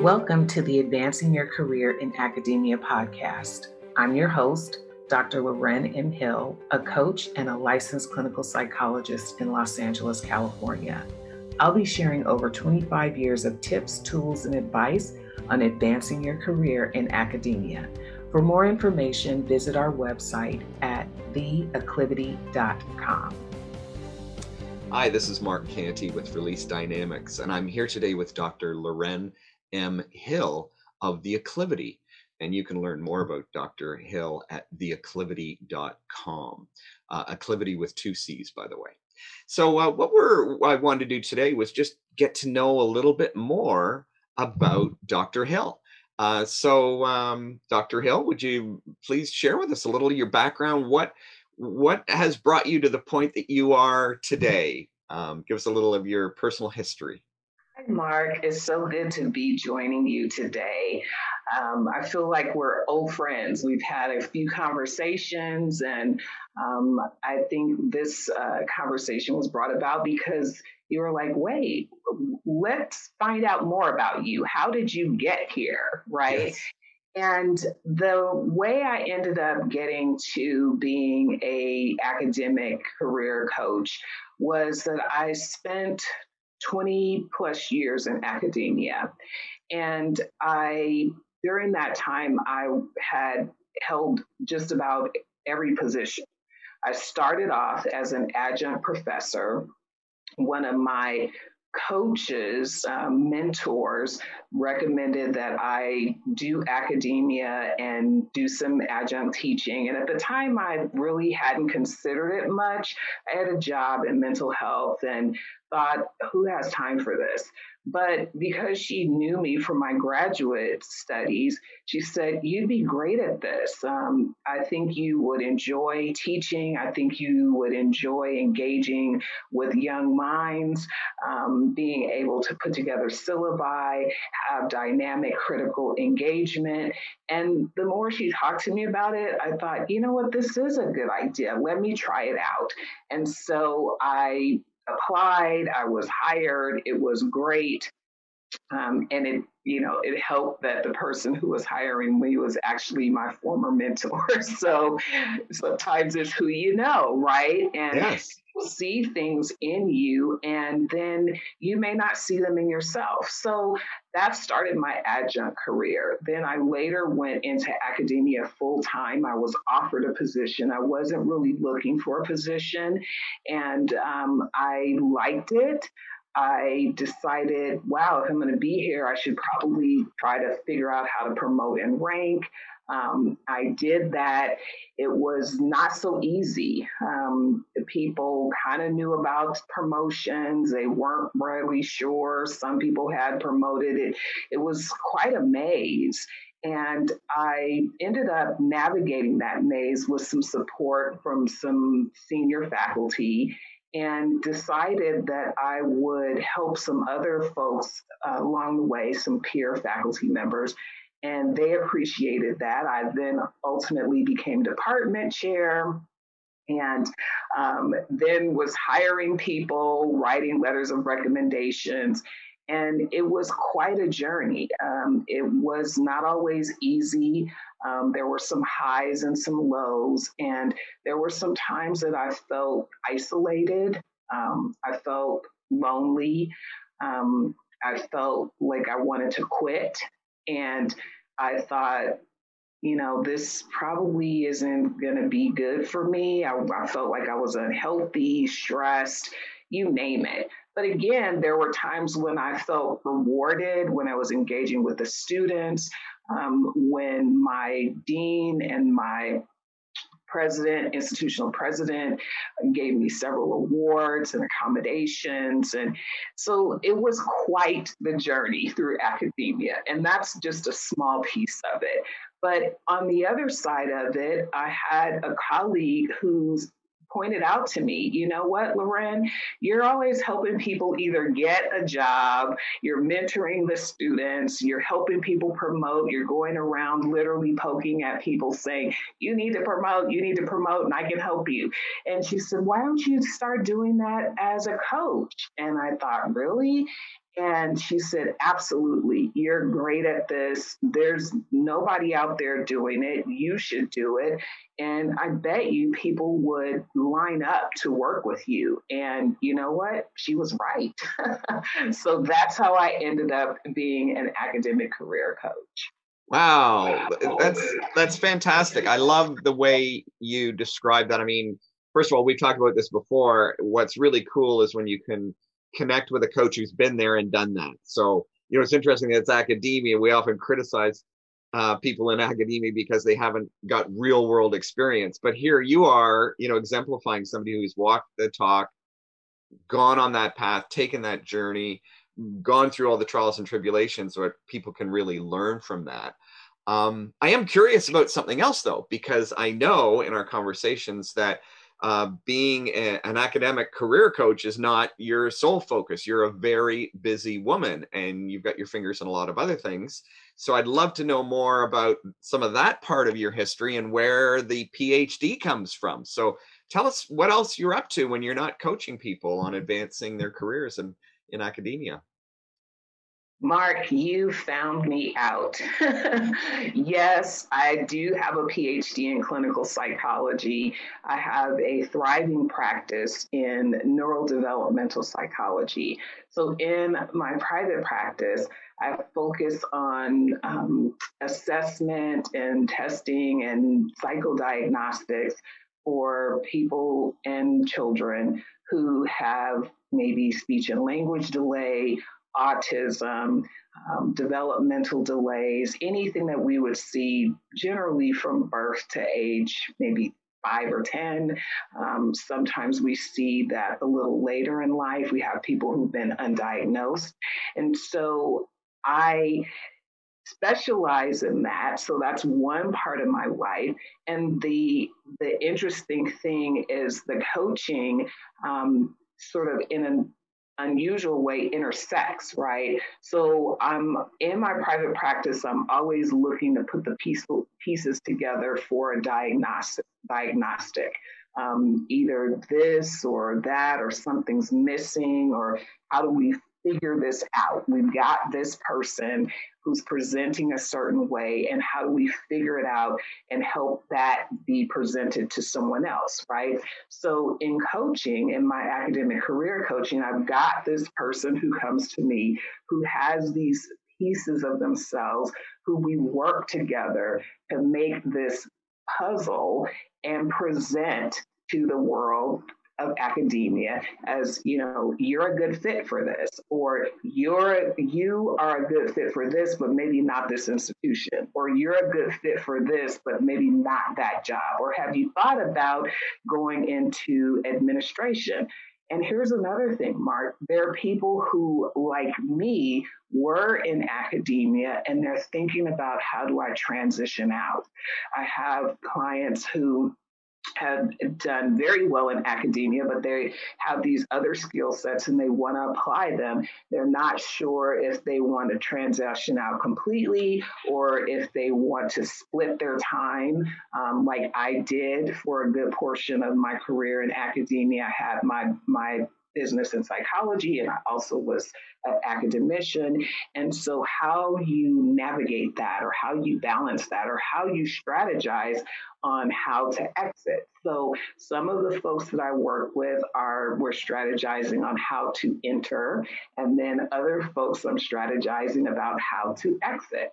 Welcome to the Advancing Your Career in Academia podcast. I'm your host, Dr. Loren M. Hill, a coach and a licensed clinical psychologist in Los Angeles, California. I'll be sharing over 25 years of tips, tools, and advice on advancing your career in academia. For more information, visit our website at theacclivity.com. Hi, this is Mark Canty with Release Dynamics, and I'm here today with Dr. Loren M. Hill of The Acclivity. And you can learn more about Dr. Hill at theacclivity.com. Uh, acclivity with two C's, by the way. So, uh, what we're what I wanted to do today was just get to know a little bit more about Dr. Hill. Uh, so, um, Dr. Hill, would you please share with us a little of your background? What what has brought you to the point that you are today? Um, give us a little of your personal history. Hi, Mark. It's so good to be joining you today. Um, I feel like we're old friends. We've had a few conversations, and um, I think this uh, conversation was brought about because you were like, wait, let's find out more about you. How did you get here? Right. Yes. And the way I ended up getting to being a academic career coach was that I spent 20 plus years in academia. And I, during that time, I had held just about every position. I started off as an adjunct professor. One of my coaches, um, mentors recommended that I do academia and do some adjunct teaching. And at the time, I really hadn't considered it much. I had a job in mental health and thought, who has time for this? But because she knew me from my graduate studies, she said, You'd be great at this. Um, I think you would enjoy teaching. I think you would enjoy engaging with young minds, um, being able to put together syllabi, have dynamic critical engagement. And the more she talked to me about it, I thought, you know what, this is a good idea. Let me try it out. And so I applied, I was hired, it was great. Um, and it, you know, it helped that the person who was hiring me was actually my former mentor. so sometimes it's who you know, right? And yes see things in you and then you may not see them in yourself. So that started my adjunct career. Then I later went into academia full time. I was offered a position. I wasn't really looking for a position and um, I liked it. I decided, wow, if I'm going to be here, I should probably try to figure out how to promote and rank. Um, I did that. It was not so easy. Um, people kind of knew about promotions. They weren't really sure. Some people had promoted it. It was quite a maze. And I ended up navigating that maze with some support from some senior faculty and decided that I would help some other folks uh, along the way, some peer faculty members, and they appreciated that. I then ultimately became department chair and um, then was hiring people, writing letters of recommendations. And it was quite a journey. Um, it was not always easy. Um, there were some highs and some lows. And there were some times that I felt isolated. Um, I felt lonely. Um, I felt like I wanted to quit. And I thought, you know, this probably isn't going to be good for me. I, I, felt like I was unhealthy, stressed, you name it. But again, there were times when I felt rewarded when I was engaging with the students, um, when my dean and my president, institutional president, gave me several awards and accommodations. And so it was quite the journey through academia. And that's just a small piece of it. But on the other side of it, I had a colleague whose pointed out to me, you know what, Loren, you're always helping people either get a job, you're mentoring the students, you're helping people promote, you're going around literally poking at people saying, you need to promote, you need to promote, and I can help you. And she said, why don't you start doing that as a coach? And I thought, really? And she said, Absolutely, you're great at this. There's nobody out there doing it. You should do it. And I bet you people would line up to work with you. And you know what? She was right. so that's how I ended up being an academic career coach. Wow, that's that's fantastic. I love the way you describe that. I mean, first of all, we've talked about this before. What's really cool is when you can connect with a coach who's been there and done that. So, you know, it's interesting that it's academia. We often criticize uh, people in academia because they haven't got real world experience. But here you are, you know, exemplifying somebody who's walked the talk, gone on that path, taken that journey, gone through all the trials and tribulations, so people can really learn from that. Um, I am curious about something else though, because I know in our conversations that uh, being a, an academic career coach is not your sole focus. You're a very busy woman and you've got your fingers in a lot of other things. So I'd love to know more about some of that part of your history and where the PhD comes from. So tell us what else you're up to when you're not coaching people on advancing their careers in, in academia. Mark, you found me out. yes, I do have a PhD in clinical psychology. I have a thriving practice in neurodevelopmental psychology. So, in my private practice, I focus on um, assessment and testing and psychodiagnostics for people and children who have maybe speech and language delay autism, um, developmental delays, anything that we would see generally from birth to age, maybe five or 10. Um, sometimes we see that a little later in life. We have people who've been undiagnosed. And so I specialize in that so that's one part of my life and the the interesting thing is the coaching um, sort of in an unusual way intersects, right? So I'm in my private practice, I'm always looking to put the piece, pieces together for a diagnostic diagnostic. Um, either this or that or something's missing or how do we figure this out. We've got this person who's presenting a certain way, and how do we figure it out and help that be presented to someone else, right? So, in coaching, in my academic career coaching, I've got this person who comes to me who has these pieces of themselves who we work together to make this puzzle and present to the world of academia as you know you're a good fit for this or you're you are a good fit for this but maybe not this institution or you're a good fit for this but maybe not that job or have you thought about going into administration and here's another thing, Mark. There are people who, like me, were in academia and they're thinking about how do I transition out. I have clients who have done very well in academia, but they have these other skill sets and they want to apply them. They're not sure if they want to transition out completely or if they want to split their time, um, like I did for a good portion of my career in academia. I had my my business and psychology, and I also was an academician. And so, how you navigate that, or how you balance that, or how you strategize on how to exit. So, some of the folks that I work with are we're strategizing on how to enter, and then other folks I'm strategizing about how to exit.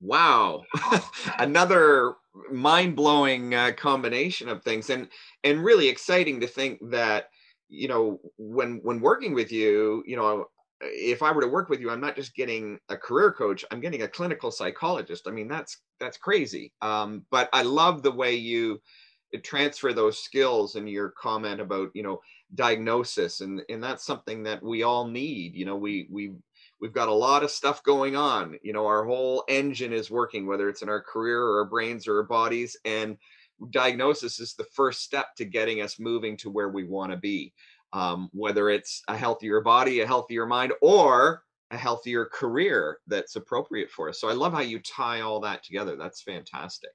Wow, another mind-blowing uh, combination of things, and and really exciting to think that you know when when working with you you know if i were to work with you i'm not just getting a career coach i'm getting a clinical psychologist. I mean that's that's crazy. Um, but i love the way you transfer those skills and your comment about you know diagnosis and and that's something that we all need you know we we we've got a lot of stuff going on. You know our whole engine is working whether it's in our career or our brains or our bodies and diagnosis is the first step to getting us moving to where we want to be. Um, whether it's a healthier body a healthier mind or a healthier career that's appropriate for us. So i love how you tie all that together. That's fantastic.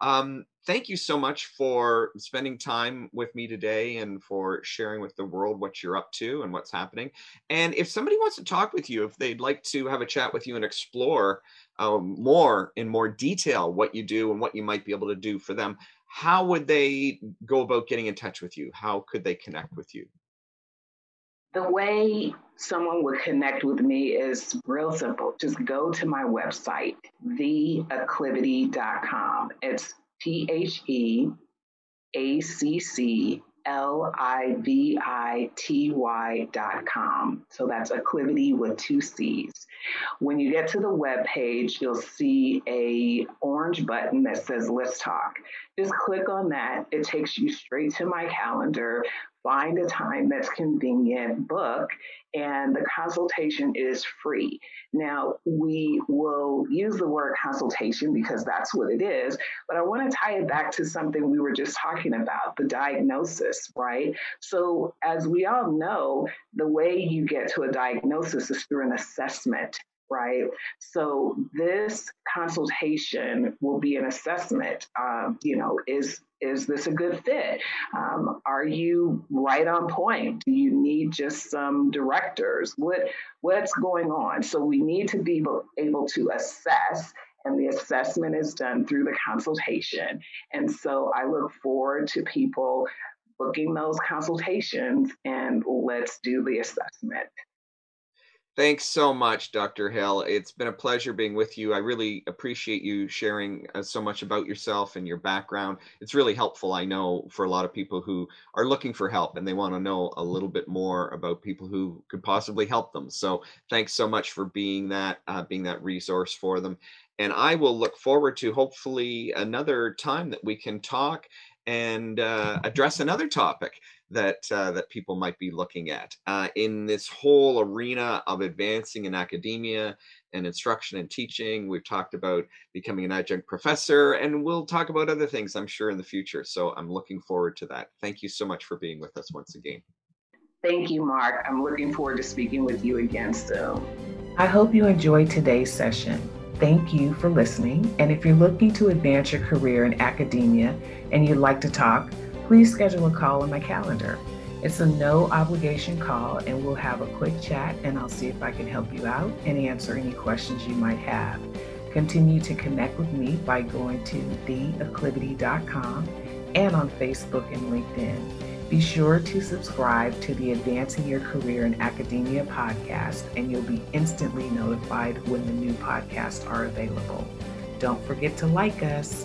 Um, thank you so much for spending time with me today and for sharing with the world what you're up to and what's happening. And if somebody wants to talk with you, if they'd like to have a chat with you and explore um, more in more detail what you do and what you might be able to do for them, how would they go about getting in touch with you? How could they connect with you? The way someone would connect with me is real simple. Just go to my website, theacclivity.com. It's T H E A C C L I V I T Y dot com. So that's acclivity with two C's. When you get to the web page, you'll see a orange button that says Let's Talk. Just click on that. It takes you straight to my calendar find a time that's convenient, book, and the consultation is free. Now, we will use the word consultation because that's what it is, but I want to tie it back to something we were just talking about the diagnosis, right? So, as we all know, the way you get to a diagnosis is through an assessment right? So this consultation will be an assessment. Um, you know, is is this a good fit? Um, are you right on point? Do you need just some directors? What what's going on? So we need to be able to assess and the assessment is done through the consultation. And so I look forward to people booking those consultations and let's do the assessment. Thanks so much, Dr. Hill. It's been a pleasure being with you. I really appreciate you sharing uh, so much about yourself and your background. It's really helpful, I know, for a lot of people who are looking for help and they want to know a little bit more about people who could possibly help them. So, thanks so much for being that, uh, being that resource for them. And I will look forward to hopefully another time that we can talk and uh, address another topic that uh, that people might be looking at uh, in this whole arena of advancing in academia and instruction and teaching. We've talked about becoming an adjunct professor, and we'll talk about other things, I'm sure, in the future. So I'm looking forward to that. Thank you so much for being with us once again. Thank you, Mark. I'm looking forward to speaking with you again soon. I hope you enjoyed today's session. Thank you for listening. And if you're looking to advance your career in academia and you'd like to talk, please schedule a call on my calendar. It's a no obligation call, and we'll have a quick chat, and I'll see if I can help you out and answer any questions you might have. Continue to connect with me by going to theacclivity.com and on Facebook and LinkedIn. Be sure to subscribe to the Advancing Your Career in Academia podcast, and you'll be instantly notified when the new podcasts are available. Don't forget to like us.